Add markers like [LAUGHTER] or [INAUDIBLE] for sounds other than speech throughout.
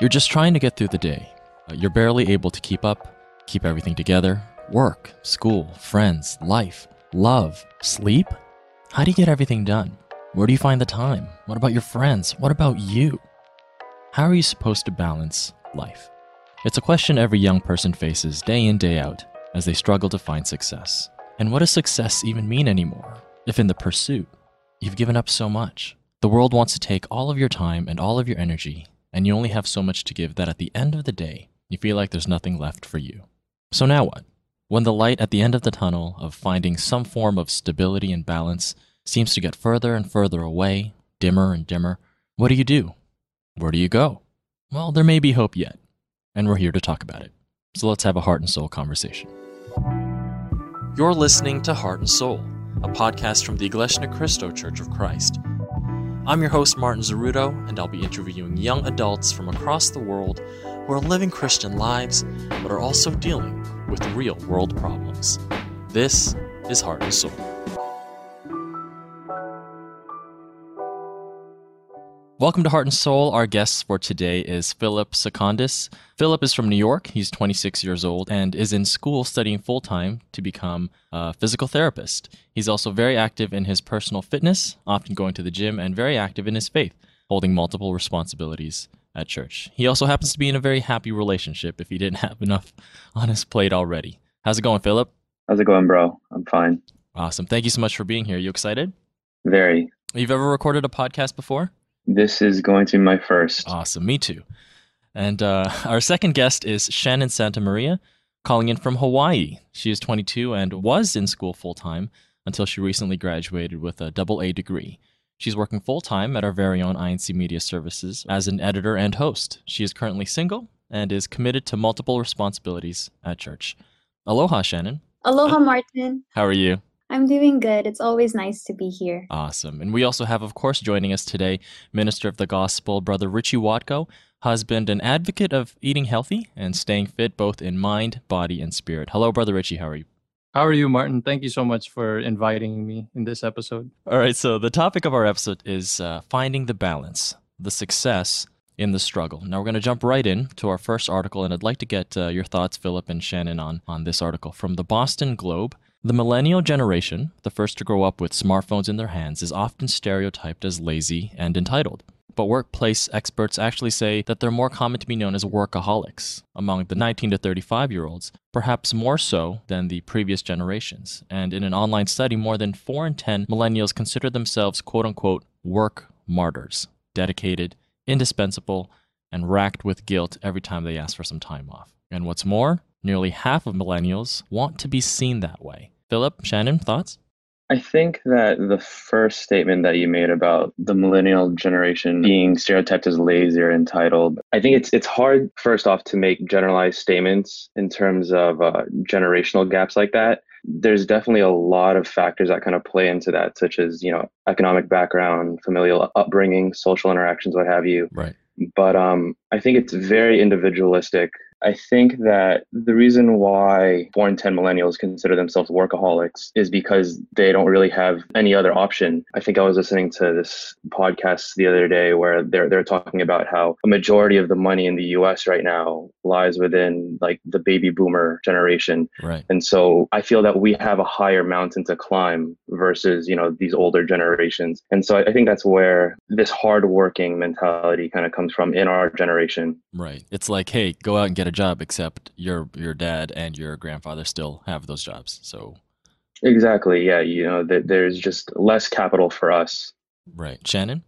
You're just trying to get through the day. Uh, You're barely able to keep up, keep everything together work, school, friends, life, love, sleep. How do you get everything done? Where do you find the time? What about your friends? What about you? How are you supposed to balance life? It's a question every young person faces day in, day out as they struggle to find success. And what does success even mean anymore if in the pursuit you've given up so much? The world wants to take all of your time and all of your energy, and you only have so much to give that at the end of the day, you feel like there's nothing left for you. So now what? When the light at the end of the tunnel of finding some form of stability and balance seems to get further and further away, dimmer and dimmer, what do you do? Where do you go? Well, there may be hope yet, and we're here to talk about it. So let's have a heart and soul conversation. You're listening to Heart and Soul, a podcast from the Iglesia Cristo Church of Christ. I'm your host, Martin Zaruto, and I'll be interviewing young adults from across the world who are living Christian lives but are also dealing with real world problems. This is Heart and Soul. Welcome to Heart and Soul. Our guest for today is Philip Secondus. Philip is from New York. He's 26 years old and is in school studying full time to become a physical therapist. He's also very active in his personal fitness, often going to the gym, and very active in his faith, holding multiple responsibilities at church. He also happens to be in a very happy relationship if he didn't have enough on his plate already. How's it going, Philip? How's it going, bro? I'm fine. Awesome. Thank you so much for being here. You excited? Very. You've ever recorded a podcast before? This is going to be my first. Awesome. Me too. And uh, [LAUGHS] our second guest is Shannon Santa Maria, calling in from Hawaii. She is 22 and was in school full time until she recently graduated with a double A degree. She's working full time at our very own INC Media Services as an editor and host. She is currently single and is committed to multiple responsibilities at church. Aloha, Shannon. Aloha, Martin. How are you? I'm doing good. It's always nice to be here. Awesome. And we also have, of course, joining us today, Minister of the Gospel, Brother Richie Watko, husband and advocate of eating healthy and staying fit both in mind, body, and spirit. Hello, Brother Richie. How are you? How are you, Martin? Thank you so much for inviting me in this episode. All right. So, the topic of our episode is uh, finding the balance, the success in the struggle. Now, we're going to jump right in to our first article, and I'd like to get uh, your thoughts, Philip and Shannon, on, on this article from the Boston Globe. The millennial generation, the first to grow up with smartphones in their hands, is often stereotyped as lazy and entitled. But workplace experts actually say that they're more common to be known as workaholics among the 19 to 35 year olds, perhaps more so than the previous generations. And in an online study, more than 4 in 10 millennials consider themselves quote unquote work martyrs, dedicated, indispensable, and racked with guilt every time they ask for some time off. And what's more, nearly half of millennials want to be seen that way. Philip, Shannon, thoughts? I think that the first statement that you made about the millennial generation being stereotyped as lazy or entitled, I think it's it's hard first off to make generalized statements in terms of uh, generational gaps like that. There's definitely a lot of factors that kind of play into that, such as you know economic background, familial upbringing, social interactions, what have you. Right. But um, I think it's very individualistic I think that the reason why four in 10 millennials consider themselves workaholics is because they don't really have any other option. I think I was listening to this podcast the other day where they're, they're talking about how a majority of the money in the US right now lies within like the baby boomer generation. Right. And so I feel that we have a higher mountain to climb versus, you know, these older generations. And so I think that's where this hardworking mentality kind of comes from in our generation. Right. It's like, hey, go out and get a job, except your your dad and your grandfather still have those jobs. So exactly, yeah, you know, that there's just less capital for us. Right, Shannon.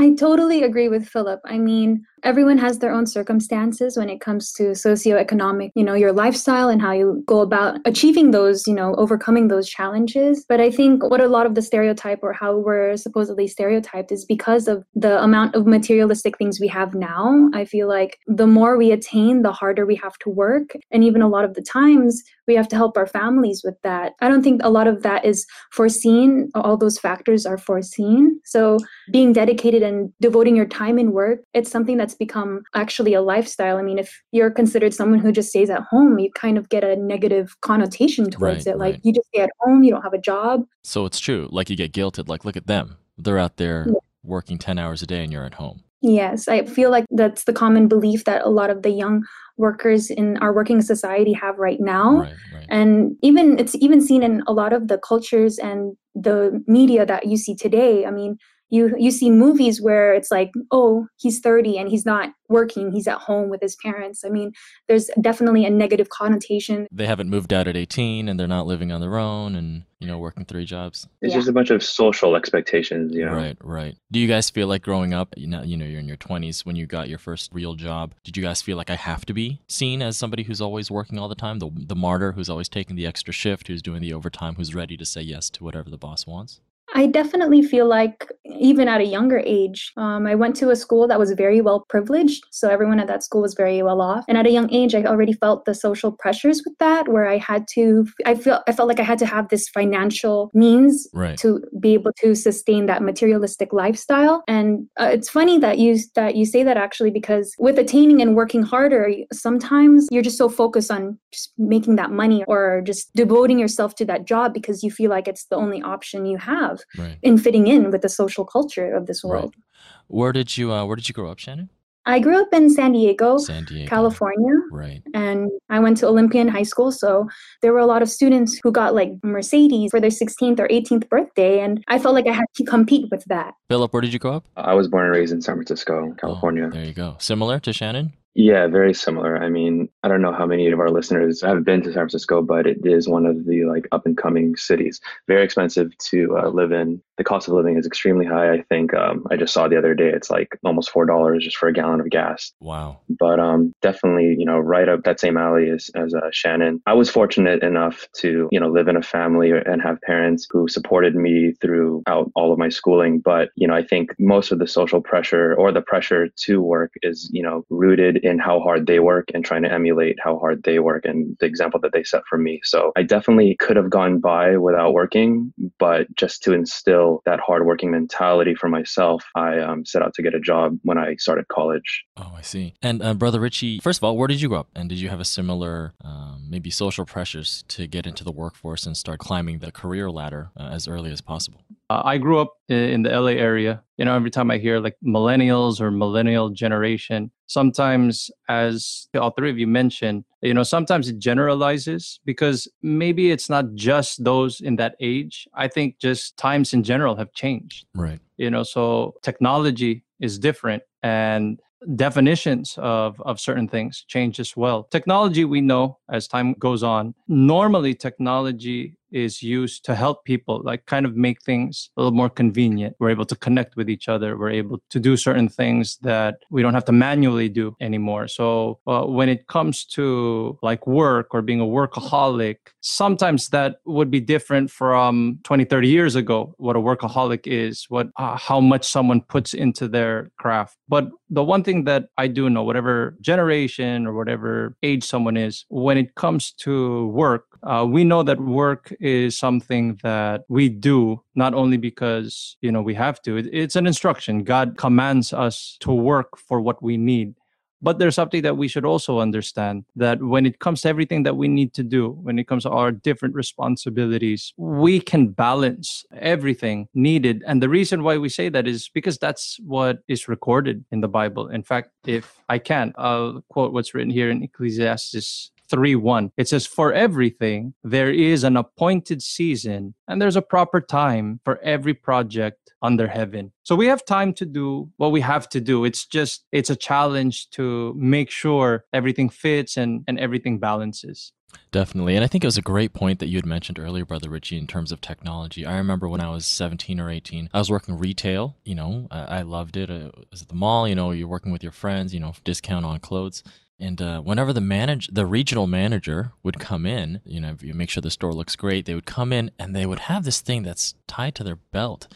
I totally agree with Philip. I mean, everyone has their own circumstances when it comes to socioeconomic, you know, your lifestyle and how you go about achieving those, you know, overcoming those challenges. But I think what a lot of the stereotype or how we're supposedly stereotyped is because of the amount of materialistic things we have now. I feel like the more we attain, the harder we have to work. And even a lot of the times, we have to help our families with that. I don't think a lot of that is foreseen. All those factors are foreseen. So being dedicated and devoting your time in work, it's something that's become actually a lifestyle. I mean, if you're considered someone who just stays at home, you kind of get a negative connotation towards Right, it. Like right. you just stay at home, you don't have a job. So it's true. Like you get guilted. Like look at them. They're out there Yeah. working ten hours a day, and you're at home. Yes, I feel like that's the common belief that a lot of the young workers in our working society have right now. Right, right. And even it's even seen in a lot of the cultures and the media that you see today. I mean, you you see movies where it's like oh he's 30 and he's not working he's at home with his parents i mean there's definitely a negative connotation They haven't moved out at 18 and they're not living on their own and, you know, working three jobs. It's Yeah. just a bunch of social expectations, you know. Right, right. Do you guys feel like growing up, you know, you know, you're in your 20s when you got your first real job, did you guys feel like I have to be seen as somebody who's always working all the time, the the martyr who's always taking the extra shift, who's doing the overtime, who's ready to say yes to whatever the boss wants? I definitely feel like, even at a younger age, um, I went to a school that was very well privileged. So everyone at that school was very well off. And at a young age, I already felt the social pressures with that, where I had to, I feel, I felt like I had to have this financial means Right. to be able to sustain that materialistic lifestyle. And uh, it's funny that you that you say that actually, because with attaining and working harder, sometimes you're just so focused on just making that money or just devoting yourself to that job because you feel like it's the only option you have Right. in fitting in with the social culture of this Right. world. Where did you uh where did you grow up, Shannon? I grew up in San Diego, San Diego. California, Right. and I went to Olympian High School. So there were a lot of students who got like Mercedes for their 16th or 18th birthday. And I felt like I had to compete with that. Philip, where did you grow up? I was born and raised in San Francisco, Oh, California. there you go. Similar to Shannon? Yeah, very similar. I mean, I don't know how many of our listeners have been to San Francisco, but it is one of the like up and coming cities. Very expensive to uh, live in. The cost of living is extremely high. I think um, I just saw the other day it's like almost four dollars just for a gallon of gas. Wow. But um, definitely, you know, right up that same alley as as uh, Shannon. I was fortunate enough to you know live in a family and have parents who supported me throughout all of my schooling. But you know, I think most of the social pressure or the pressure to work is you know rooted in how hard they work and trying to emulate how hard they work and the example that they set for me. So I definitely could have gone by without working, but just to instill that hardworking mentality for myself, I um, set out to get a job when I started college. Oh, I see. And uh, brother Richie, first of all, where did you grow up? And did you have a similar, um, maybe social pressures to get into the workforce and start climbing the career ladder uh, as early as possible? Uh, I grew up in the LA area. You know, every time I hear like millennials or millennial generation, sometimes, as all three of you mentioned, you know, sometimes it generalizes because maybe it's not just those in that age. I think just times in general have changed. Right. You know, so technology is different and definitions of, of certain things change as well. Technology, we know as time goes on, normally technology is used to help people, like kind of make things a little more convenient. We're able to connect with each other. We're able to do certain things that we don't have to manually do anymore. So uh, when it comes to like work or being a workaholic, sometimes that would be different from 20, 30 years ago, what a workaholic is, what uh, how much someone puts into their craft. But the one thing that I do know, whatever generation or whatever age someone is, when it comes to work, uh, we know that work is something that we do not only because you know we have to. It, it's an instruction. God commands us to work for what we need. But there's something that we should also understand that when it comes to everything that we need to do, when it comes to our different responsibilities, we can balance everything needed. And the reason why we say that is because that's what is recorded in the Bible. In fact, if I can, I'll quote what's written here in Ecclesiastes 3 1. It says, For everything, there is an appointed season, and there's a proper time for every project under heaven. So we have time to do what we have to do. It's just, it's a challenge to make sure everything fits and, and everything balances. Definitely. And I think it was a great point that you had mentioned earlier, Brother Richie, in terms of technology. I remember when I was 17 or 18, I was working retail. You know, I, I loved it. Uh, I was at the mall, you know, you're working with your friends, you know, discount on clothes. And uh, whenever the manage, the regional manager would come in, you know, you make sure the store looks great. They would come in and they would have this thing that's tied to their belt,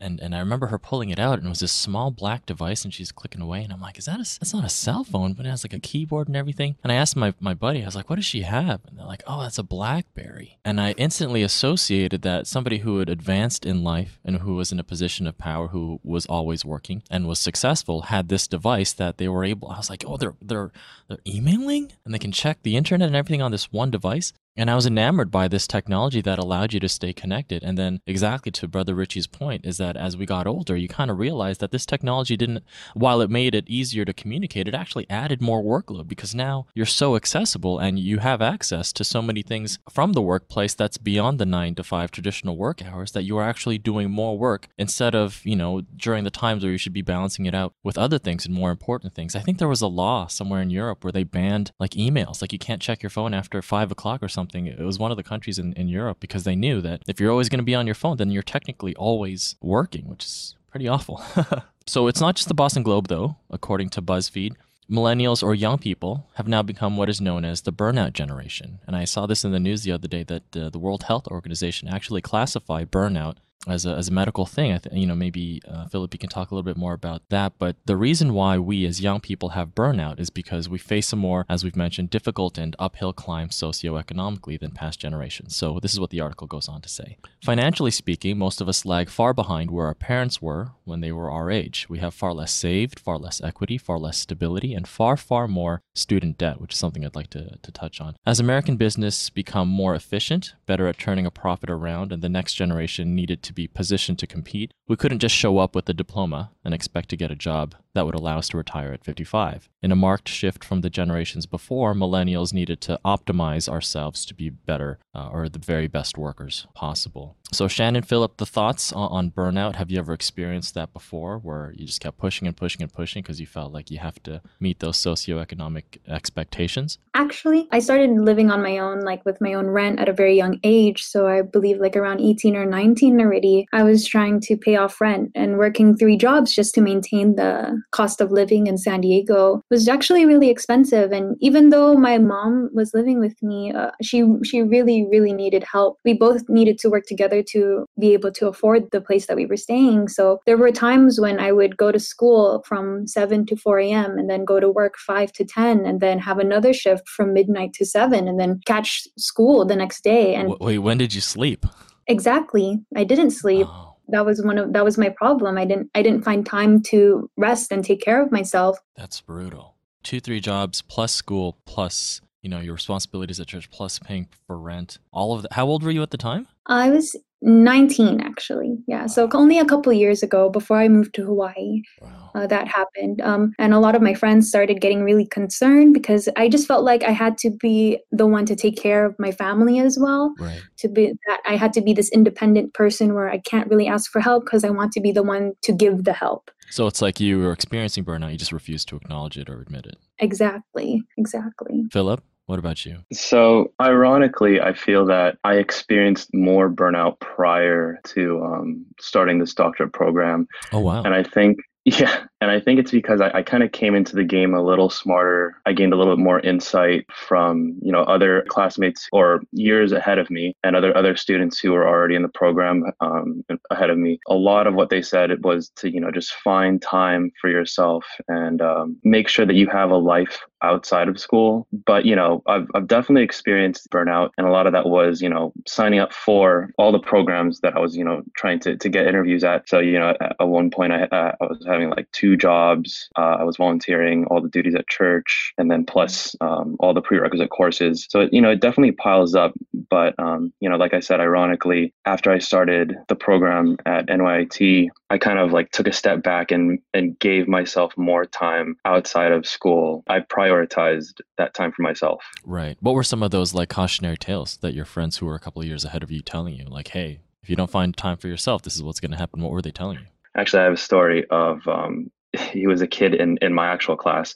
and and I remember her pulling it out, and it was this small black device, and she's clicking away, and I'm like, is that a? That's not a cell phone, but it has like a keyboard and everything. And I asked my my buddy, I was like, what does she have? And they're like, oh, that's a BlackBerry. And I instantly associated that somebody who had advanced in life and who was in a position of power, who was always working and was successful, had this device that they were able. I was like, oh, they're they're they're emailing and they can check the internet and everything on this one device. And I was enamored by this technology that allowed you to stay connected. And then, exactly to Brother Richie's point, is that as we got older, you kind of realized that this technology didn't, while it made it easier to communicate, it actually added more workload because now you're so accessible and you have access to so many things from the workplace that's beyond the nine to five traditional work hours that you are actually doing more work instead of, you know, during the times where you should be balancing it out with other things and more important things. I think there was a law somewhere in Europe where they banned like emails, like you can't check your phone after five o'clock or something. It was one of the countries in, in Europe because they knew that if you're always going to be on your phone, then you're technically always working, which is pretty awful. [LAUGHS] so it's not just the Boston Globe, though, according to BuzzFeed. Millennials or young people have now become what is known as the burnout generation. And I saw this in the news the other day that uh, the World Health Organization actually classified burnout as a, as a medical thing. I you know, maybe uh, Philip, you can talk a little bit more about that. But the reason why we as young people have burnout is because we face a more, as we've mentioned, difficult and uphill climb socioeconomically than past generations. So this is what the article goes on to say. Financially speaking, most of us lag far behind where our parents were when they were our age. We have far less saved, far less equity, far less stability, and far, far more student debt, which is something I'd like to, to touch on. As American business become more efficient, better at turning a profit around, and the next generation needed to be positioned to compete, we couldn't just show up with a diploma and expect to get a job that would allow us to retire at 55. In a marked shift from the generations before, millennials needed to optimize ourselves to be better uh, or the very best workers possible. So, Shannon, Philip, the thoughts on, on burnout. Have you ever experienced that before where you just kept pushing and pushing and pushing because you felt like you have to meet those socioeconomic expectations? Actually, I started living on my own, like with my own rent at a very young age. So, I believe like around 18 or 19 already, I was trying to pay off rent and working three jobs just to maintain the cost of living in San Diego was actually really expensive. And even though my mom was living with me, uh, she she really really needed help. We both needed to work together to be able to afford the place that we were staying. So there were times when I would go to school from 7 to 4 a.m. and then go to work 5 to 10 and then have another shift from midnight to 7 and then catch school the next day. And wait, when did you sleep? Exactly. I didn't sleep. Oh that was one of that was my problem. I didn't i didn't find time to rest and take care of myself. That's brutal. Two three jobs plus school plus you know your responsibilities at church plus paying for rent. All of that how old were you at the time? I was 19 actually. Yeah so only a couple years ago before i moved to hawaii wow. uh, that happened. Um, and a lot of my friends started getting really concerned because i just felt like i had to be the one to take care of my family as well. Right. to be that i had to be this independent person where i can't really ask for help because i want to be the one to give the help. So it's like you were experiencing burnout you just refused to acknowledge it or admit it. Exactly. Exactly. Philip what about you? So, ironically, I feel that I experienced more burnout prior to um, starting this doctorate program. Oh, wow. And I think [LAUGHS] yeah, and I think it's because I, I kind of came into the game a little smarter. I gained a little bit more insight from you know other classmates or years ahead of me and other other students who were already in the program um, ahead of me. A lot of what they said it was to you know just find time for yourself and um, make sure that you have a life outside of school. But you know I've I've definitely experienced burnout, and a lot of that was you know signing up for all the programs that I was you know trying to to get interviews at. So you know at, at one point I uh, I was having like two jobs. Uh, I was volunteering, all the duties at church, and then plus um, all the prerequisite courses. So you know, it definitely piles up. But um, you know, like I said, ironically, after I started the program at NYIT, I kind of like took a step back and and gave myself more time outside of school. I prioritized that time for myself. Right. What were some of those like cautionary tales that your friends who were a couple of years ahead of you telling you? Like, hey, if you don't find time for yourself, this is what's going to happen. What were they telling you? Actually, I have a story of um, [LAUGHS] he was a kid in, in my actual class.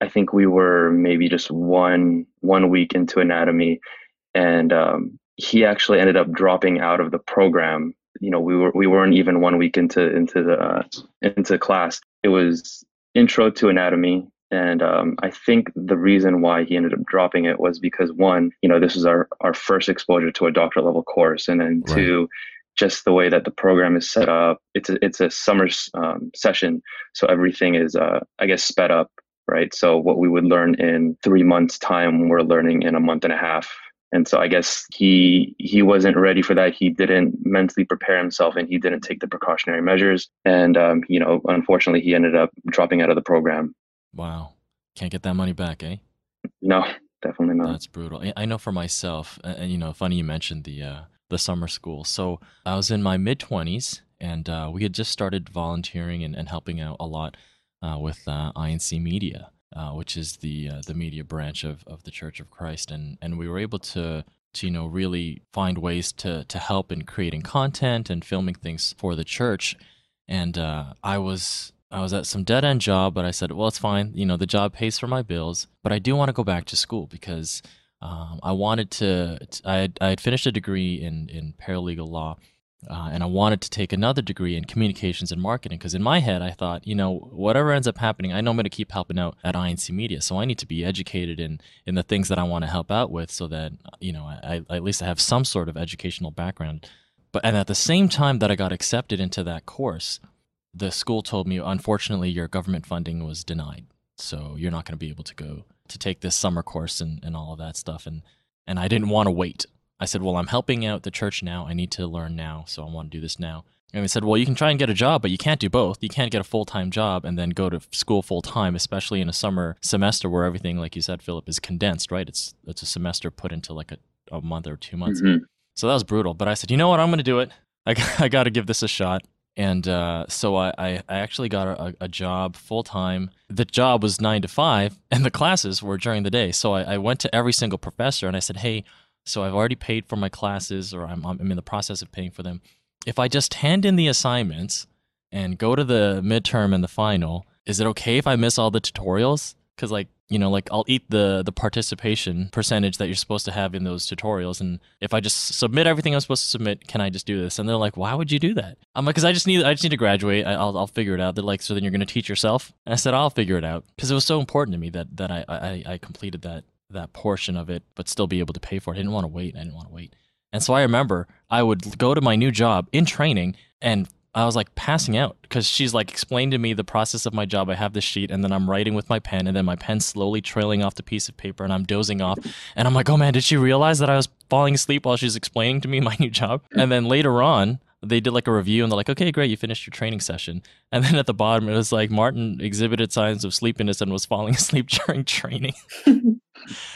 I think we were maybe just one one week into anatomy, and um, he actually ended up dropping out of the program. You know, we were we weren't even one week into into the uh, into class. It was intro to anatomy, and um, I think the reason why he ended up dropping it was because one, you know, this was our our first exposure to a doctor level course, and then right. two, just the way that the program is set up. It's a, it's a summer um, session, so everything is, uh, I guess, sped up, right? So what we would learn in three months' time, we're learning in a month and a half. And so I guess he he wasn't ready for that. He didn't mentally prepare himself, and he didn't take the precautionary measures. And um, you know, unfortunately, he ended up dropping out of the program. Wow, can't get that money back, eh? No, definitely not. That's brutal. I- know for myself, and, you know, funny you mentioned the uh, the summer school. So I was in my mid twenties, and uh, we had just started volunteering and, and helping out a lot uh, with uh, INC Media, uh, which is the uh, the media branch of, of the Church of Christ, and and we were able to to you know really find ways to to help in creating content and filming things for the church, and uh, I was I was at some dead end job, but I said, well, it's fine. You know, the job pays for my bills, but I do want to go back to school because um, I wanted to. I had, I had finished a degree in in paralegal law, uh, and I wanted to take another degree in communications and marketing because in my head I thought, you know, whatever ends up happening, I know I'm going to keep helping out at INC Media, so I need to be educated in in the things that I want to help out with, so that you know, I, I at least I have some sort of educational background. But and at the same time that I got accepted into that course, the school told me, unfortunately, your government funding was denied, so you're not going to be able to go to take this summer course and, and all of that stuff. And and I didn't want to wait. I said, well, I'm helping out the church now. I need to learn now, so I want to do this now. And they said, well, you can try and get a job, but you can't do both. You can't get a full time job and then go to school full time, especially in a summer semester where everything, like you said, Philip, is condensed, right? It's it's a semester put into like a, a month or two months. Mhm. So that was brutal. But I said, you know what? I'm going to do it. I, [LAUGHS] I got to give this a shot. And uh, so I, I, I actually got a, a job full time. The job was nine to five, and the classes were during the day. So I, I went to every single professor and I said, hey, so I've already paid for my classes, or I'm, I'm in the process of paying for them. If I just hand in the assignments and go to the midterm and the final, is it okay if I miss all the tutorials? Because like you know, like I'll eat the the participation percentage that you're supposed to have in those tutorials, and if I just submit everything I'm supposed to submit, can I just do this? And they're like, why would you do that? I'm like, because I just need I just need to graduate. I, I'll I'll figure it out. They're like, so then you're gonna teach yourself? And I said, I'll figure it out because it was so important to me that that I I, I completed that that portion of it, but still be able to pay for it. I didn't want to wait. I didn't want to wait. And so I remember I would go to my new job in training and I was like passing out because she's like explained to me the process of my job. I have this sheet and then I'm writing with my pen and then my pen slowly trailing off the piece of paper and I'm dozing off. And I'm like, oh man, did she realize that I was falling asleep while she's explaining to me [LAUGHS] my new job? And then later on, they did like a review and they're like, okay, great, you finished your training session. And then at the bottom, it was like Martin exhibited signs of sleepiness and was falling [LAUGHS] asleep during training. [LAUGHS]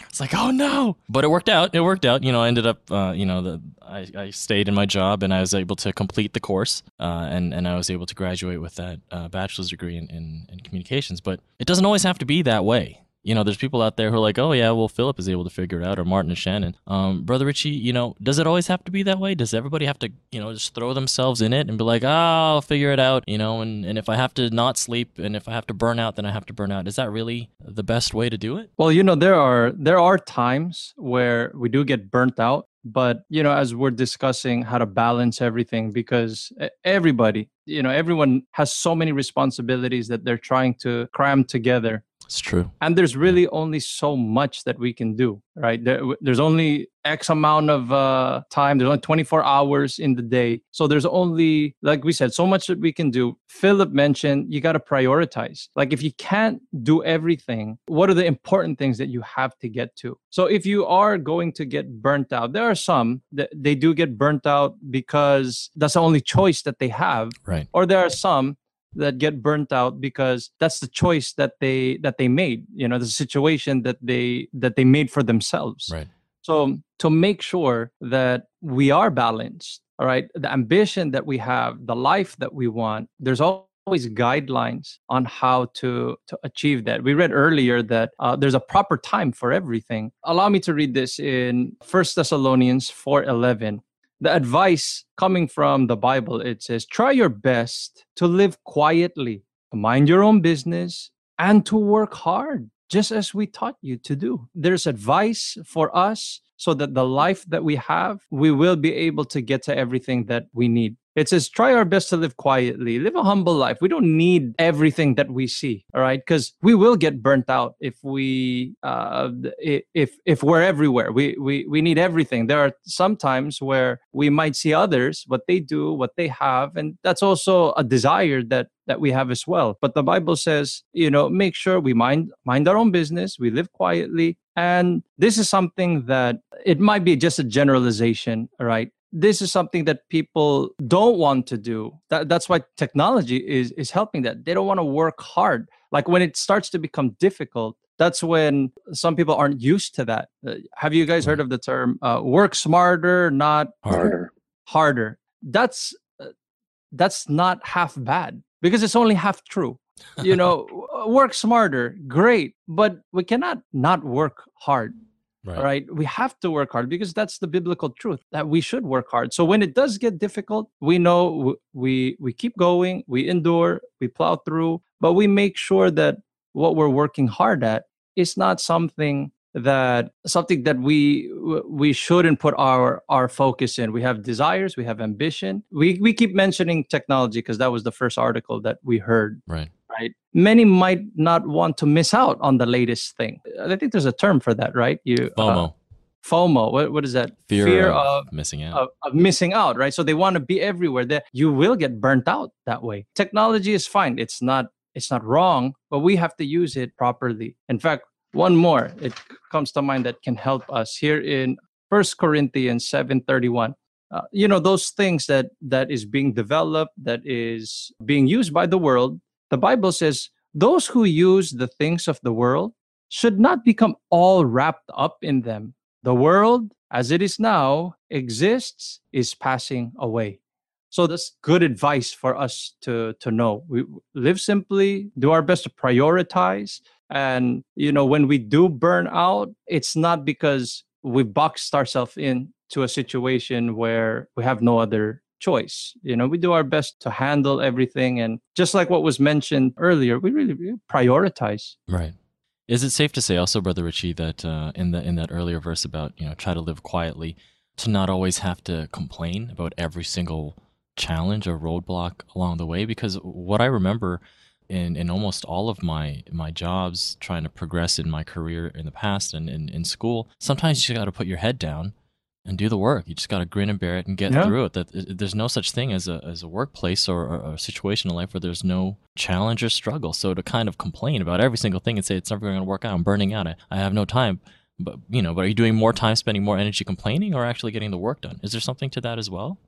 It's like, oh no! But it worked out. It worked out. You know, I ended up, uh, you know, the I, I stayed in my job and I was able to complete the course, uh, and and I was able to graduate with that uh, bachelor's degree in, in in communications. But it doesn't always have to be that way. You know, there's people out there who are like, oh yeah, well Philip is able to figure it out, or Martin and Shannon. Um, Brother Richie, you know, does it always have to be that way? Does everybody have to, you know, just throw themselves in it and be like, oh, I'll figure it out, you know? And and if I have to not sleep and if I have to burn out, then I have to burn out. Is that really the best way to do it? Well, you know, there are there are times where we do get burnt out, but you know, as we're discussing how to balance everything, because everybody, you know, everyone has so many responsibilities that they're trying to cram together It's true. and there's really only so much that we can do right? There, there's only x amount of uh, time. There's only 24 hours in the day. So there's only like we said so much that we can do. Philip mentioned you got to prioritize. Like if you can't do everything what are the important things that you have to get to? So if you are going to get burnt out there are some that they do get burnt out because that's the only choice that they have Right. or there are some that get burnt out because that's the choice that they that they made you know the situation that they that they made for themselves. Right. so to make sure that we are balanced all right the ambition that we have the life that we want there's always guidelines on how to to achieve that. We read earlier that uh, there's a proper time for everything. Allow me to read this in first thessalonians 4.11 the advice coming from the bible it says try your best to live quietly to mind your own business and to work hard just as we taught you to do. There's advice for us so that the life that we have we will be able to get to everything that we need. It says try our best to live quietly. Live a humble life. We don't need everything that we see all right? Because we will get burnt out if we uh if if we're everywhere. We we we need everything. There are some times where we might see others what they do what they have and that's also a desire that that we have as well. But the bible says you know make sure we mind mind our own business. We live quietly and this is something that it might be just a generalization right this is something that people don't want to do that, that's why technology is is helping that they don't want to work hard like when it starts to become difficult that's when some people aren't used to that. Uh, have you guys heard of the term uh, work smarter, not Harder. Harder. harder? That's uh, that's not half bad because it's only half true. You know, work smarter, great, but we cannot not work hard Right. right we have to work hard because that's the biblical truth that we should work hard so when it does get difficult we know we we keep going we endure we plow through but we make sure that what we're working hard at is not something that something that we we shouldn't put our our focus in we have desires we have ambition we we keep mentioning technology because that was the first article that we heard Right. right? Many might not want to miss out on the latest thing. I think there's a term for that, right? You uh, FOMO. FOMO. What, what is that? fear, of, of, missing out. of of missing out, right? So they want to be everywhere. That you will get burnt out that way. Technology is fine. It's not. It's not wrong, but we have to use it properly. In fact, one more it comes to mind that can help us here in First Corinthians seven thirty one. Uh, you know those things that that is being developed, that is being used by the world. The Bible says those who use the things of the world should not become all wrapped up in them. The world, as it is now, exists, is passing away. So that's good advice for us to to know. We live simply, do our best to prioritize, and you know when we do burn out, it's not because we boxed ourselves in to a situation where we have no other choice. You know, we do our best to handle everything, and just like what was mentioned earlier, we really, really prioritize. Right. Is it safe to say also, Brother Richie, that uh, in the in that earlier verse about you know try to live quietly, to not always have to complain about every single challenge or roadblock along the way? Because what I remember in in almost all of my my jobs, trying to progress in my career in the past and in, in school, sometimes you just got to put your head down and do the work. You just got to grin and bear it and get Yeah. through it. That there's no such thing as a as a workplace or, or a situation in life where there's no challenge or struggle. So to kind of complain about every single thing and say it's never going to work out, I'm burning out, I, I have no time. But you know, but are you doing more time spending more energy complaining or actually getting the work done? Is there something to that as well?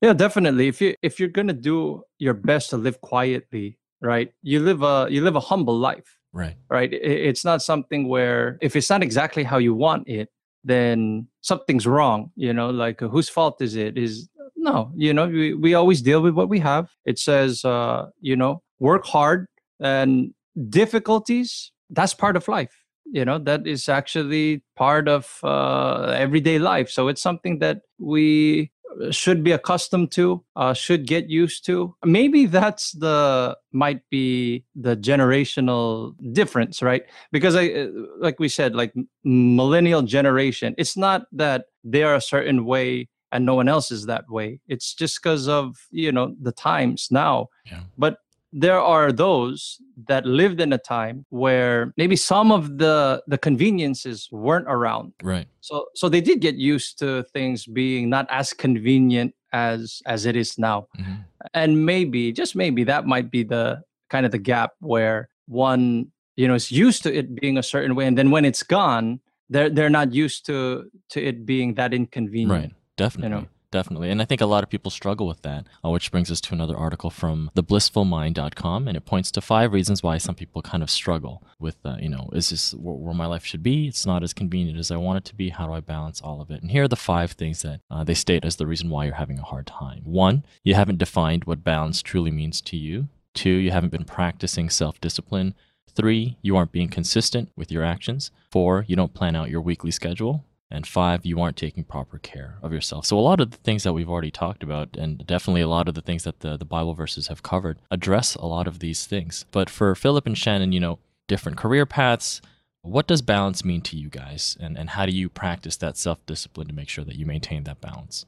Yeah, definitely. If you if you're gonna do your best to live quietly, right? You live a you live a humble life, Right. right? It's not something where if it's not exactly how you want it, then something's wrong. You know, like uh, whose fault is it? Is no, you know, we, we always deal with what we have. It says, uh, you know, work hard and difficulties. That's part of life. You know, that is actually part of uh, everyday life. So it's something that we should be accustomed to uh, should get used to. Maybe that's the might be the generational difference right? Because i uh, like we said like millennial generation it's not that they are a certain way and no one else is that way. It's just because of you know the times now. Yeah. but there are those that lived in a time where maybe some of the the conveniences weren't around Right. so so they did get used to things being not as convenient as as it is now Mhm. and maybe just maybe that might be the kind of the gap where one you know is used to it being a certain way and then when it's gone they're they're not used to to it being that inconvenient Right. Definitely. Definitely. And I think a lot of people struggle with that, uh, which brings us to another article from theblissfulmind.com. And it points to five reasons why some people kind of struggle with, uh, you know, is this wh- where my life should be? It's not as convenient as I want it to be. How do I balance all of it? And here are the five things that uh, they state as the reason why you're having a hard time. One, you haven't defined what balance truly means to you. Two, you haven't been practicing self discipline. Three, you aren't being consistent with your actions. Four, you don't plan out your weekly schedule. And five, you aren't taking proper care of yourself. So, a lot of the things that we've already talked about, and definitely a lot of the things that the, the Bible verses have covered, address a lot of these things. But for Philip and Shannon, you know, different career paths, what does balance mean to you guys? And, and how do you practice that self discipline to make sure that you maintain that balance?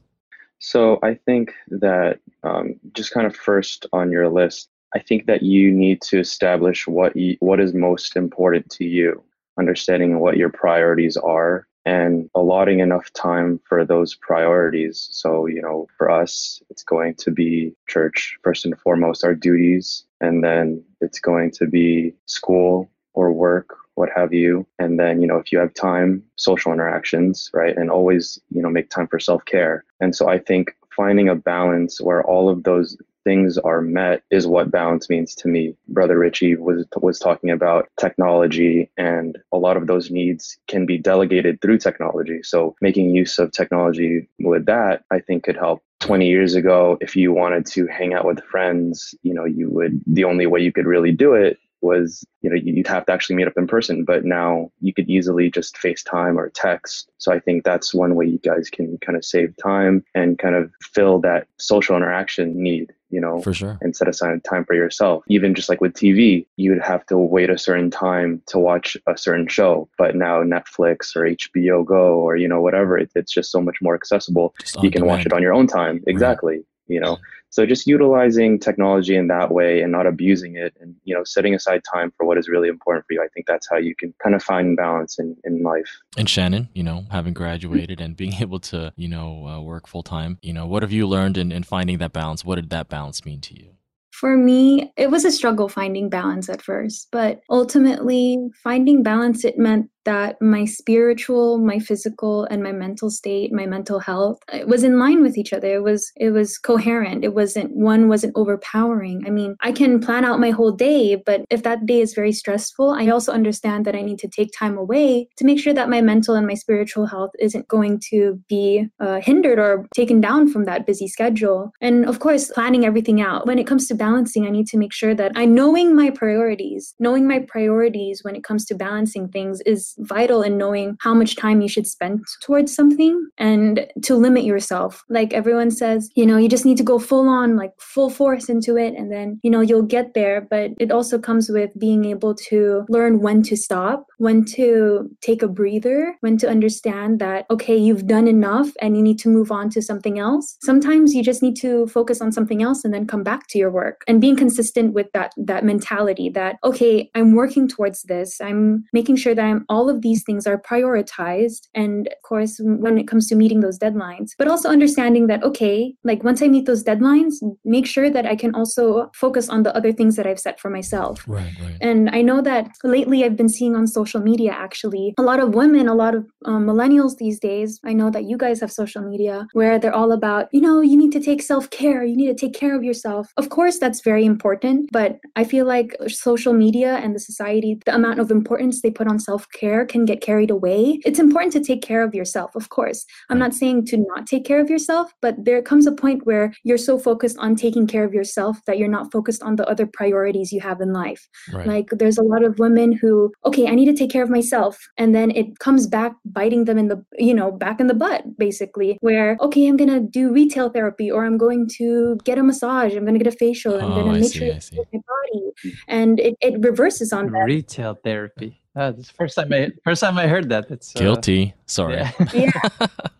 So I think that um, just kind of first on your list, I think that you need to establish what you, what is most important to you, understanding what your priorities are, and allotting enough time for those priorities. So you know, for us, it's going to be church first and foremost, our duties, and then it's going to be school or work what have you. And then you know if you have time social interactions right? And always you know make time for self-care. And so i think finding a balance where all of those things are met is what balance means to me. Brother Richie was was talking about technology and a lot of those needs can be delegated through technology. So making use of technology with that I think could help 20 years ago if you wanted to hang out with friends you know you would the only way you could really do it was you know you'd have to actually meet up in person but now you could easily just facetime or text so i think that's one way you guys can kind of save time and kind of fill that social interaction need you know For sure. and set aside time for yourself. Even just like with tv you'd have to wait a certain time to watch a certain show. But now netflix or hbo go or you know whatever it, it's just so much more accessible. You can watch it on your own time. Exactly you know so just utilizing technology in that way and not abusing it and you know setting aside time for what is really important for you i think that's how you can kind of find balance in, in life And Shannon, you know, having graduated and being [LAUGHS] able to, you know, uh, work full time, you know, what have you learned in, in finding that balance? What did that balance mean to you? For me, it was a struggle finding balance at first, but ultimately, finding balance, it meant that my spiritual, my physical, and my mental state, my mental health, it was in line with each other. It was it was coherent. It wasn't one wasn't overpowering. I mean, I can plan out my whole day, but if that day is very stressful, I also understand that I need to take time away to make sure that my mental and my spiritual health isn't going to be uh, hindered or taken down from that busy schedule. And of course, planning everything out. When it comes to balancing, I need to make sure that I knowing my priorities, knowing my priorities when it comes to balancing things is vital in knowing how much time you should spend towards something and to limit yourself. Like everyone says, you know, you just need to go full on, like full force into it, and then, you know, you'll get there. But it also comes with being able to learn when to stop, when to take a breather, when to understand that, okay, you've done enough and you need to move on to something else. Sometimes you just need to focus on something else and then come back to your work and being consistent with that that mentality that okay i'm working towards this i'm making sure that i'm all of these things are prioritized and of course when it comes to meeting those deadlines but also understanding that okay like once i meet those deadlines make sure that i can also focus on the other things that i've set for myself Right, right. and I know that lately I've been seeing on social media actually a lot of women, a lot of um, millennials these days. I know that you guys have social media where they're all about, you know, you need to take self care, you need to take care of yourself. Of course, that's very important, but I feel like social media and the society, the amount of importance they put on self care can get carried away. It's important to take care of yourself, of course. I'm not saying to not take care of yourself, but there comes a point where you're so focused on taking care of yourself that you're not focused on the other priorities you have in life. Right. Like there's a lot of women who, okay, I need to take care of myself. And then it comes back biting them in the, you know, back in the butt, basically, where, okay, I'm going to do retail therapy or I'm going to get a massage. I'm going to get a facial. I'm Oh, going to I make see, sure I I see. my body. And it, it reverses on that. Retail therapy. Uh, that's the first time I first time I heard that. It's uh, Guilty. Sorry. Yeah. [LAUGHS] Yeah.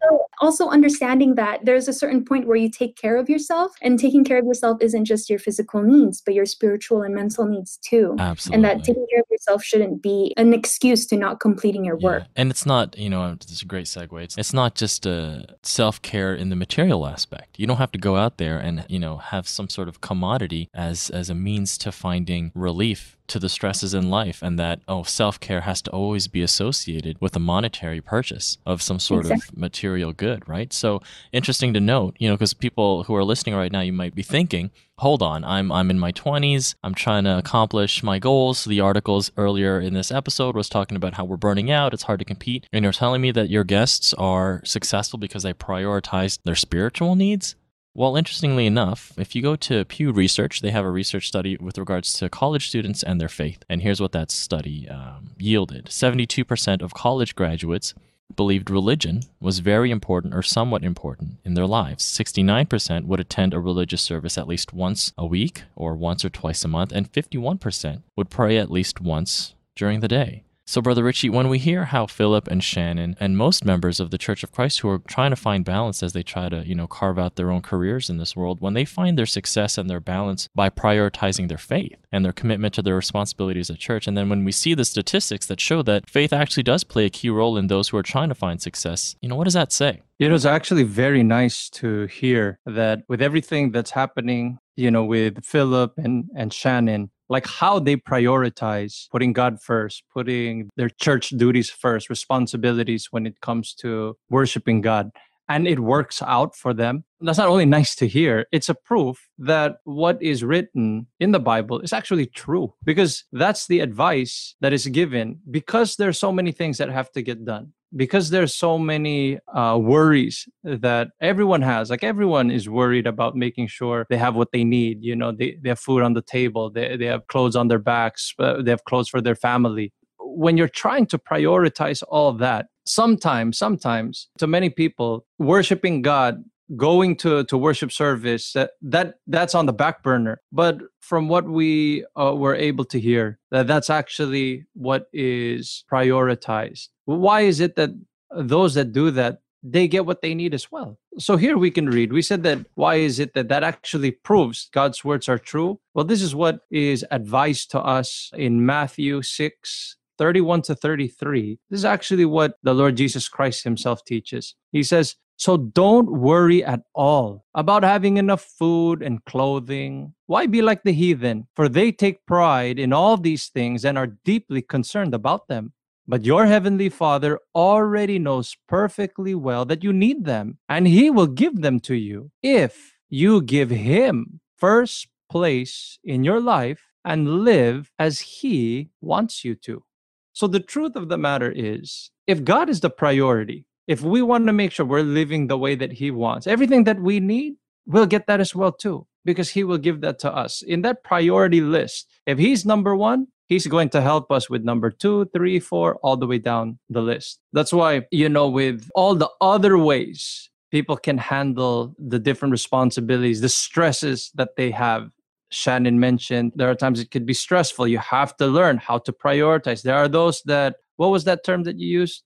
So also understanding that there's a certain point where you take care of yourself and taking care of yourself isn't just your physical needs, but your spiritual and mental needs too. Absolutely. And that taking care of yourself shouldn't be an excuse to not completing your work. Yeah. work. And it's not, you know, it's a great segue. It's, it's not just a self care in the material aspect. You don't have to go out there and, you know, have some sort of commodity as as a means to finding relief to the stresses in life and that oh self-care has to always be associated with a monetary purchase of some sort of material good right? So interesting to note you know because people who are listening right now you might be thinking hold on i'm i'm in my 20s i'm trying to accomplish my goals. The articles earlier in this episode was talking about how we're burning out it's hard to compete and you're telling me that your guests are successful because they prioritize their spiritual needs well, interestingly enough, if you go to Pew Research, they have a research study with regards to college students and their faith. And here's what that study um, yielded 72% of college graduates believed religion was very important or somewhat important in their lives. 69% would attend a religious service at least once a week or once or twice a month, and 51% would pray at least once during the day. So, Brother Richie, when we hear how Philip and Shannon and most members of the Church of Christ who are trying to find balance as they try to, you know, carve out their own careers in this world, when they find their success and their balance by prioritizing their faith and their commitment to their responsibilities at church, and then when we see the statistics that show that faith actually does play a key role in those who are trying to find success, you know, what does that say? It was actually very nice to hear that with everything that's happening, you know, with Philip and, and Shannon, like how they prioritize putting God first, putting their church duties first, responsibilities when it comes to worshiping God. and it works out for them. That's not only nice to hear, it's a proof that what is written in the Bible is actually true because that's the advice that is given because there's so many things that have to get done because there's so many uh, worries that everyone has like everyone is worried about making sure they have what they need you know they, they have food on the table they, they have clothes on their backs uh, they have clothes for their family. When you're trying to prioritize all that sometimes sometimes to many people worshiping god going to to worship service that, that that's on the back burner. But from what we uh, were able to hear that that's actually what is prioritized. Why is it that those that do that they get what they need as well? So here we can read. We said that why is it that that actually proves god's words are true? Well this is what is advised to us in matthew 6 31 to 33 this is actually what the lord jesus christ himself teaches. He says so don't worry at all about having enough food and clothing. Why be like the heathen? For they take pride in all these things and are deeply concerned about them. But your heavenly Father already knows perfectly well that you need them, and He will give them to you if you give Him first place in your life and live as He wants you to. So, the truth of the matter is if God is the priority, if we want to make sure we're living the way that he wants everything that we need we'll get that as well too because he will give that to us. In that priority list if he's number one he's going to help us with number two three four all the way down the list. That's why you know with all the other ways people can handle the different responsibilities the stresses that they have. Shannon mentioned there are times it could be stressful. You have to learn how to prioritize. There are those that what was that term that you used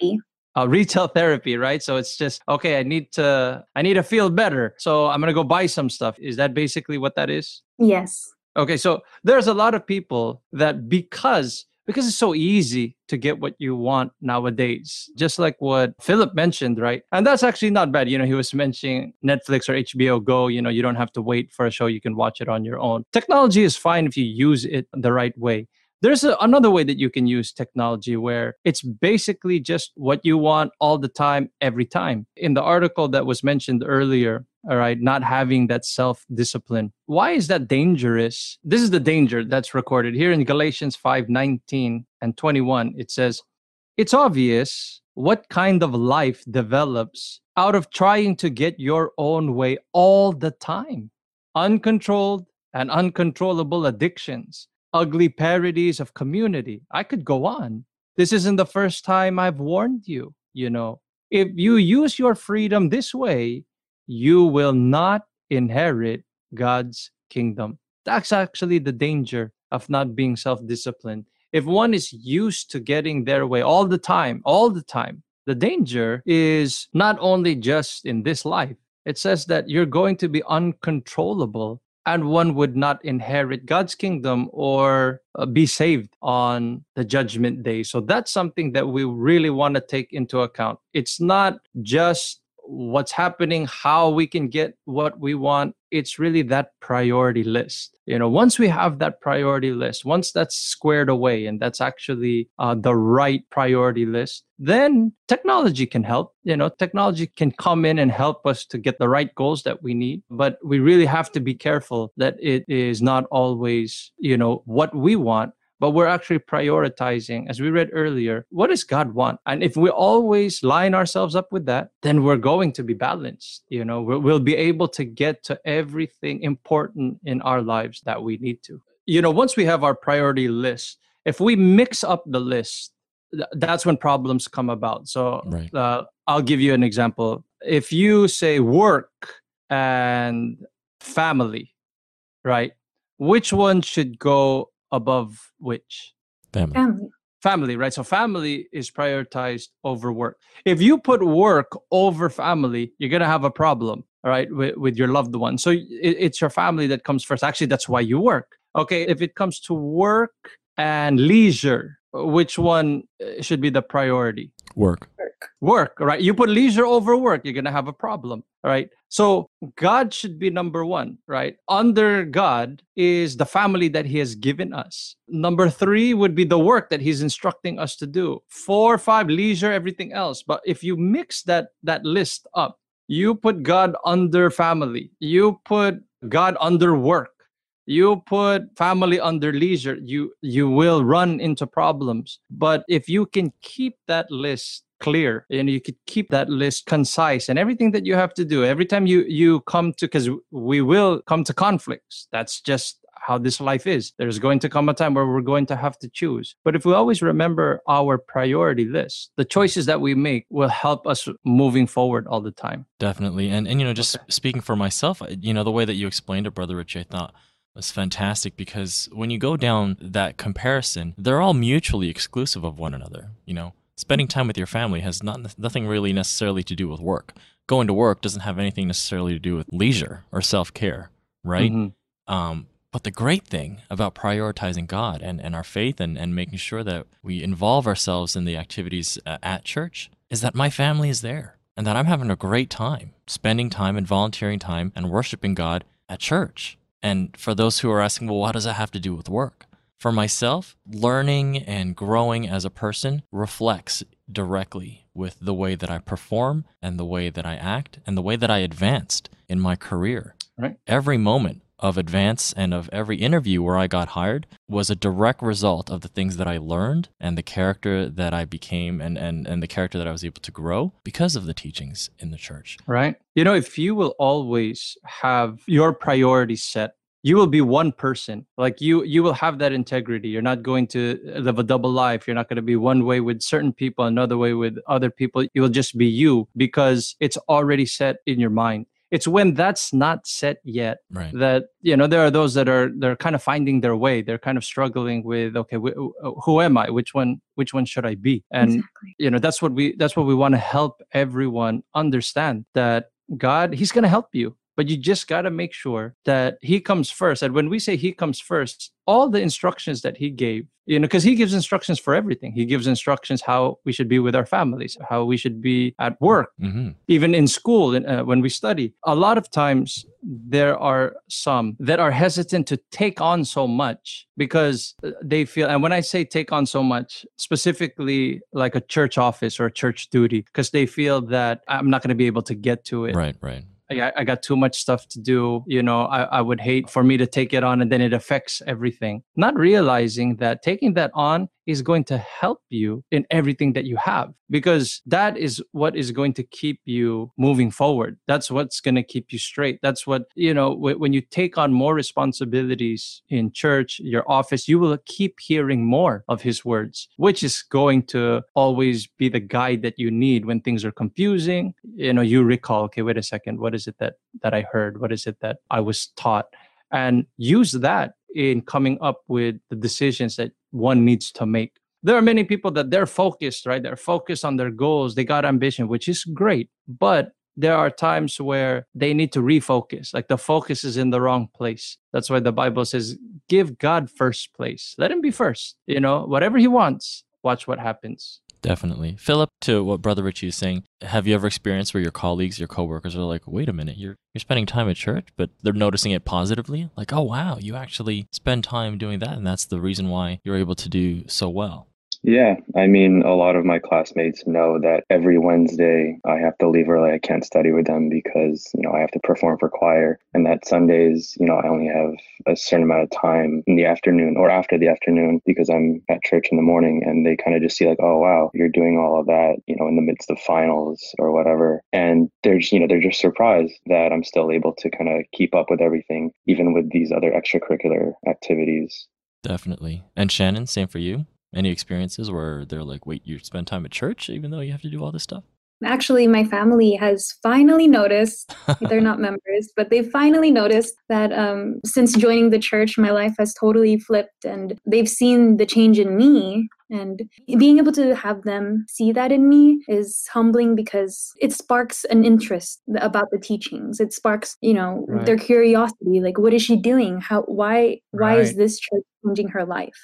therapy. Uh, retail [LAUGHS] therapy right? So it's just okay i need to i need to feel better. So i'm gonna go buy some stuff. Is that basically what that is? Yes. Okay so there's a lot of people that because because it's so easy to get what you want nowadays just like what philip mentioned right? And that's actually not bad. You know he was mentioning netflix or hbo go you know you don't have to wait for a show. You can watch it on your own. Technology is fine if you use it the right way there's a, another way that you can use technology where it's basically just what you want all the time, every time. In the article that was mentioned earlier, all right, not having that self discipline. Why is that dangerous? This is the danger that's recorded here in Galatians 5 19 and 21. It says, It's obvious what kind of life develops out of trying to get your own way all the time. Uncontrolled and uncontrollable addictions, ugly parodies of community. I could go on. This isn't the first time I've warned you, you know. If you use your freedom this way, you will not inherit God's kingdom. That's actually the danger of not being self disciplined. If one is used to getting their way all the time, all the time, the danger is not only just in this life, it says that you're going to be uncontrollable and one would not inherit God's kingdom or uh, be saved on the judgment day. So that's something that we really want to take into account. It's not just what's happening, how we can get what we want. It's really that priority list. You know, once we have that priority list, once that's squared away and that's actually uh, the right priority list, then technology can help. You know, technology can come in and help us to get the right goals that we need. But we really have to be careful that it is not always, you know, what we want but we're actually prioritizing, as we read earlier, what does God want? And if we always line ourselves up with that, then we're going to be balanced. You know, we'll be able to get to everything important in our lives that we need to. You know, once we have our priority list, if we mix up the list, that's when problems come about. So right. uh, I'll give you an example. If you say work and family, right? Which one should go above which? Family. Family. Family, right? So family is prioritized over work. If you put work over family, you're gonna have a problem, all right, with, with your loved one. So it, it's your family that comes first. Actually, that's why you work. Okay, if it comes to work and leisure, which one uh, should be the priority? Work. work. Right? You put leisure over work you're going to have a problem right? So god should be number one right? Under god is the family that he has given us. Number three would be the work that he's instructing us to do. Four five leisure everything else. But if you mix that that list up you put god under family you put god under work you put family under leisure you you will run into problems. But if you can keep that list clear and you could keep that list concise and everything that you have to do every time you you come to because we will come to conflicts. That's just how this life is. There's going to come a time where we're going to have to choose. But if we always remember our priority list the choices that we make will help us moving forward all the time. Definitely. And and you know, just Okay. speaking for myself, you know, the way that you explained it, Brother Richie, I thought was fantastic because when you go down that comparison, they're all mutually exclusive of one another. You know, spending time with your family has not nothing really necessarily to do with work. Going to work doesn't have anything necessarily to do with leisure or self care, right? Mhm. Um, but the great thing about prioritizing God and, and our faith and, and making sure that we involve ourselves in the activities uh, at church is that my family is there and that I'm having a great time spending time and volunteering time and worshiping God at church. And for those who are asking, well, what does that have to do with work? For myself, learning and growing as a person reflects directly with the way that I perform and the way that I act and the way that I advanced in my career. Right. Every moment of advance and of every interview where I got hired was a direct result of the things that I learned and the character that I became and, and, and the character that I was able to grow because of the teachings in the church. right? You know if you will always have your priorities set you will be one person. Like you you will have that integrity. You're not going to live a double life. You're not going to be one way with certain people another way with other people. You will just be you because it's already set in your mind it's when that's not set yet Right. that you know there are those that are they're kind of finding their way they're kind of struggling with okay wh- who am i which one which one should i be and exactly. you know that's what we that's what we want to help everyone understand that god he's going to help you but you just got to make sure that he comes first and when we say he comes first all the instructions that he gave you know because he gives instructions for everything. He gives instructions how we should be with our families how we should be at work hmm even in school uh, when we study. A lot of times there are some that are hesitant to take on so much because uh, they feel and when i say take on so much specifically like a church office or a church duty because they feel that i'm not going to be able to get to it. Right, right. I got, too much stuff to do. You know, I, I would hate for me to take it on and then it affects everything. Not realizing that taking that on is going to help you in everything that you have because that is what is going to keep you moving forward. That's what's going to keep you straight. That's what, you know, wh- when you take on more responsibilities in church, your office, you will keep hearing more of his words, which is going to always be the guide that you need when things are confusing. You know, you recall, okay, wait a second, what is it that that I heard? What is it that I was taught? And use that in coming up with the decisions that one needs to make. There are many people that they're focused, right? They're focused on their goals, they got ambition, which is great. But there are times where they need to refocus, like the focus is in the wrong place. That's why the Bible says, give God first place. Let him be first. You know, whatever he wants, watch what happens. Definitely. Philip, to what Brother Richie is saying, have you ever experienced where your colleagues, your coworkers are like, wait a minute, you're you're spending time at church, but they're noticing it positively? Like, oh wow, you actually spend time doing that, and that's the reason why you're able to do so well. Yeah, I mean, a lot of my classmates know that every Wednesday I have to leave early. I can't study with them because, you know, I have to perform for choir. And that Sundays, you know, I only have a certain amount of time in the afternoon or after the afternoon because I'm at church in the morning. And they kind of just see, like, oh, wow, you're doing all of that, you know, in the midst of finals or whatever. And they're just, you know, they're just surprised that I'm still able to kind of keep up with everything, even with these other extracurricular activities. Definitely. And Shannon, same for you. Any experiences where they're like, wait, you spend time at church even though you have to do all this stuff? Actually, my family has finally noticed, they're not [LAUGHS] members, but they've finally noticed that um, since joining the church, my life has totally flipped and they've seen the change in me. And being able to have them see that in me is humbling because it sparks an interest about the teachings. It sparks, you know, Right. their curiosity. Like, what is she doing? How? Why? Why is this church changing her life?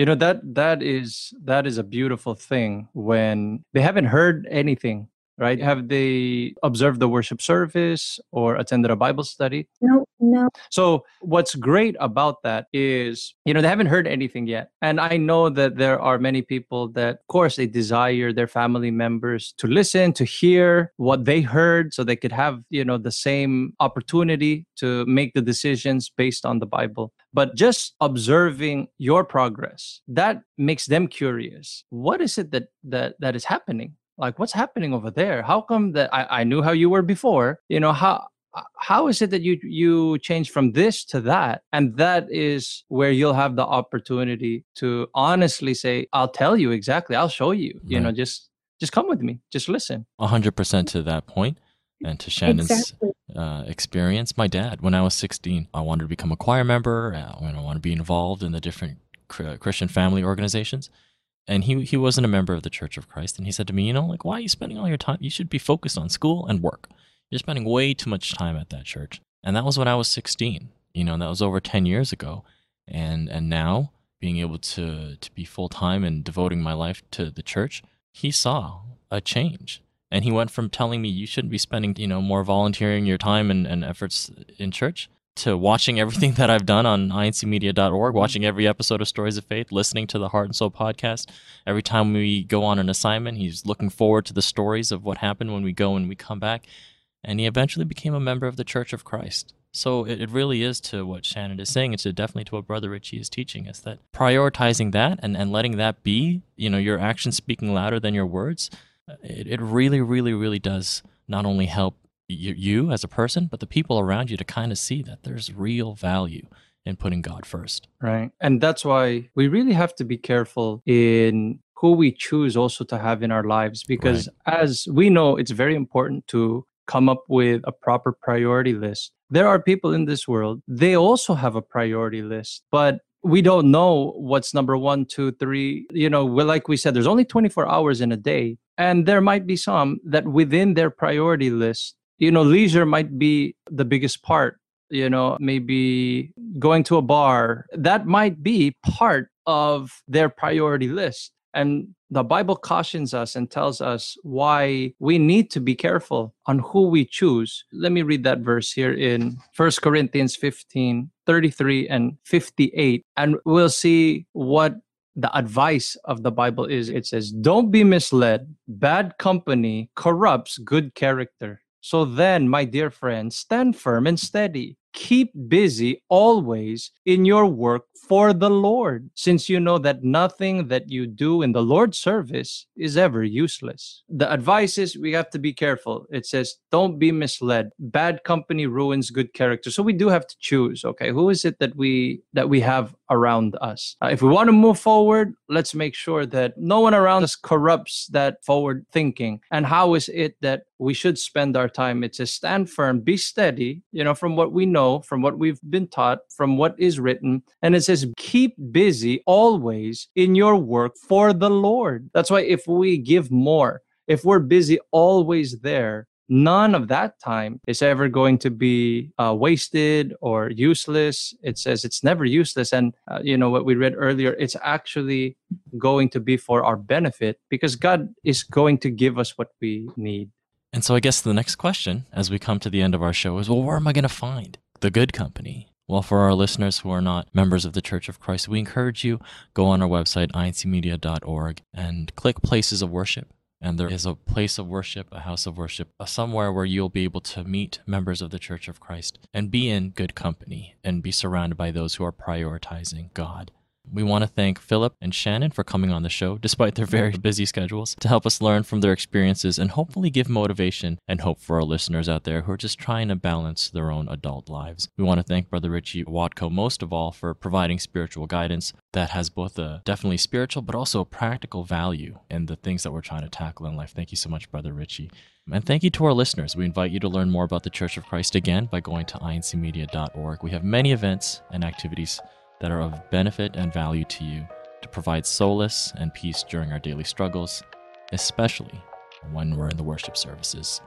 You know that that is that is a beautiful thing when they haven't heard anything right? Have they observed the worship service or attended a Bible study? No, no. So, what's great about that is, you know, they haven't heard anything yet. And I know that there are many people that, of course, they desire their family members to listen, to hear what they heard so they could have, you know, the same opportunity to make the decisions based on the Bible but just observing your progress that makes them curious what is it that that that is happening like what's happening over there? How come that I, I knew how you were before you know how how is it that you you change from this to that? And that is where you'll have the opportunity to honestly say i'll tell you exactly. I'll show you you know just just come with me. Just listen. 100% to that point and to shannon's Exactly. uh, experience. My dad when i was 16 i wanted to become a choir member uh, when i wanted to be involved in the different christian family organizations and he he wasn't a member of the Church of Christ. And he said to me, you know, like why are you spending all your time? You should be focused on school and work. You're spending way too much time at that church. And that was when I was 16. You know, that was over 10 years ago. And and now being able to to be full time and devoting my life to the church, he saw a change. And he went from telling me you shouldn't be spending, you know, more volunteering your time and, and efforts in church to watching everything that I've done on incmedia.org, watching every episode of Stories of Faith, listening to the Heart and Soul podcast. Every time we go on an assignment, he's looking forward to the stories of what happened when we go and we come back. And he eventually became a member of the Church of Christ. So it, it really is to what Shannon is saying. It's definitely to what Brother Richie is teaching us that prioritizing that and, and letting that be, you know, your actions speaking louder than your words, it, it really, really, really does not only help you, you as a person, but the people around you to kind of see that there's real value in putting God first. Right. And that's why we really have to be careful in who we choose also to have in our lives because as we know it's very important to come up with a proper priority list. There are people in this world, they also have a priority list, but we don't know what's number one, two, three. You know, like we said, there's only 24 hours in a day. And there might be some that within their priority list, you know, leisure might be the biggest part. You know, maybe going to a bar, that might be part of their priority list. And the Bible cautions us and tells us why we need to be careful on who we choose. Let me read that verse here in 1 Corinthians 15 33 and 58. And we'll see what the advice of the Bible is. It says, Don't be misled. Bad company corrupts good character. So then, my dear friends, stand firm and steady. Keep busy always in your work for the Lord, since you know that nothing that you do in the Lord's service is ever useless. The advice is we have to be careful. It says, don't be misled. Bad company ruins good character. So we do have to choose, okay, who is it that we that we have around us? Uh, if we want to move forward, let's make sure that no one around us corrupts that forward thinking. And how is it that we should spend our time? It says, stand firm, be steady, you know, from what we know, from what we've been taught, from what is written. And it says, keep busy always in your work for the Lord. That's why if we give more, if we're busy always there, none of that time is ever going to be uh, wasted or useless. It says it's never useless. And, uh, you know, what we read earlier, it's actually going to be for our benefit because God is going to give us what we need. And so I guess the next question as we come to the end of our show is well, where am I going to find the good company? Well, for our listeners who are not members of the Church of Christ, we encourage you go on our website incmedia.org and click places of worship. And there is a place of worship, a house of worship, uh, somewhere where you'll be able to meet members of the Church of Christ and be in good company and be surrounded by those who are prioritizing God. We want to thank Philip and Shannon for coming on the show, despite their very busy schedules, to help us learn from their experiences and hopefully give motivation and hope for our listeners out there who are just trying to balance their own adult lives. We want to thank Brother Richie Watko most of all for providing spiritual guidance that has both a definitely spiritual but also a practical value in the things that we're trying to tackle in life. Thank you so much, Brother Richie. And thank you to our listeners. We invite you to learn more about the Church of Christ again by going to incmedia.org. We have many events and activities that are of benefit and value to you to provide solace and peace during our daily struggles, especially when we're in the worship services.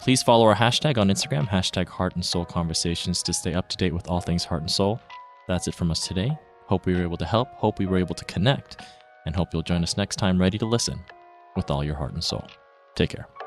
Please follow our hashtag on Instagram, hashtag Heart and Soul Conversations, to stay up to date with all things Heart and Soul. That's it from us today. Hope we were able to help, hope we were able to connect, and hope you'll join us next time ready to listen with all your heart and soul. Take care.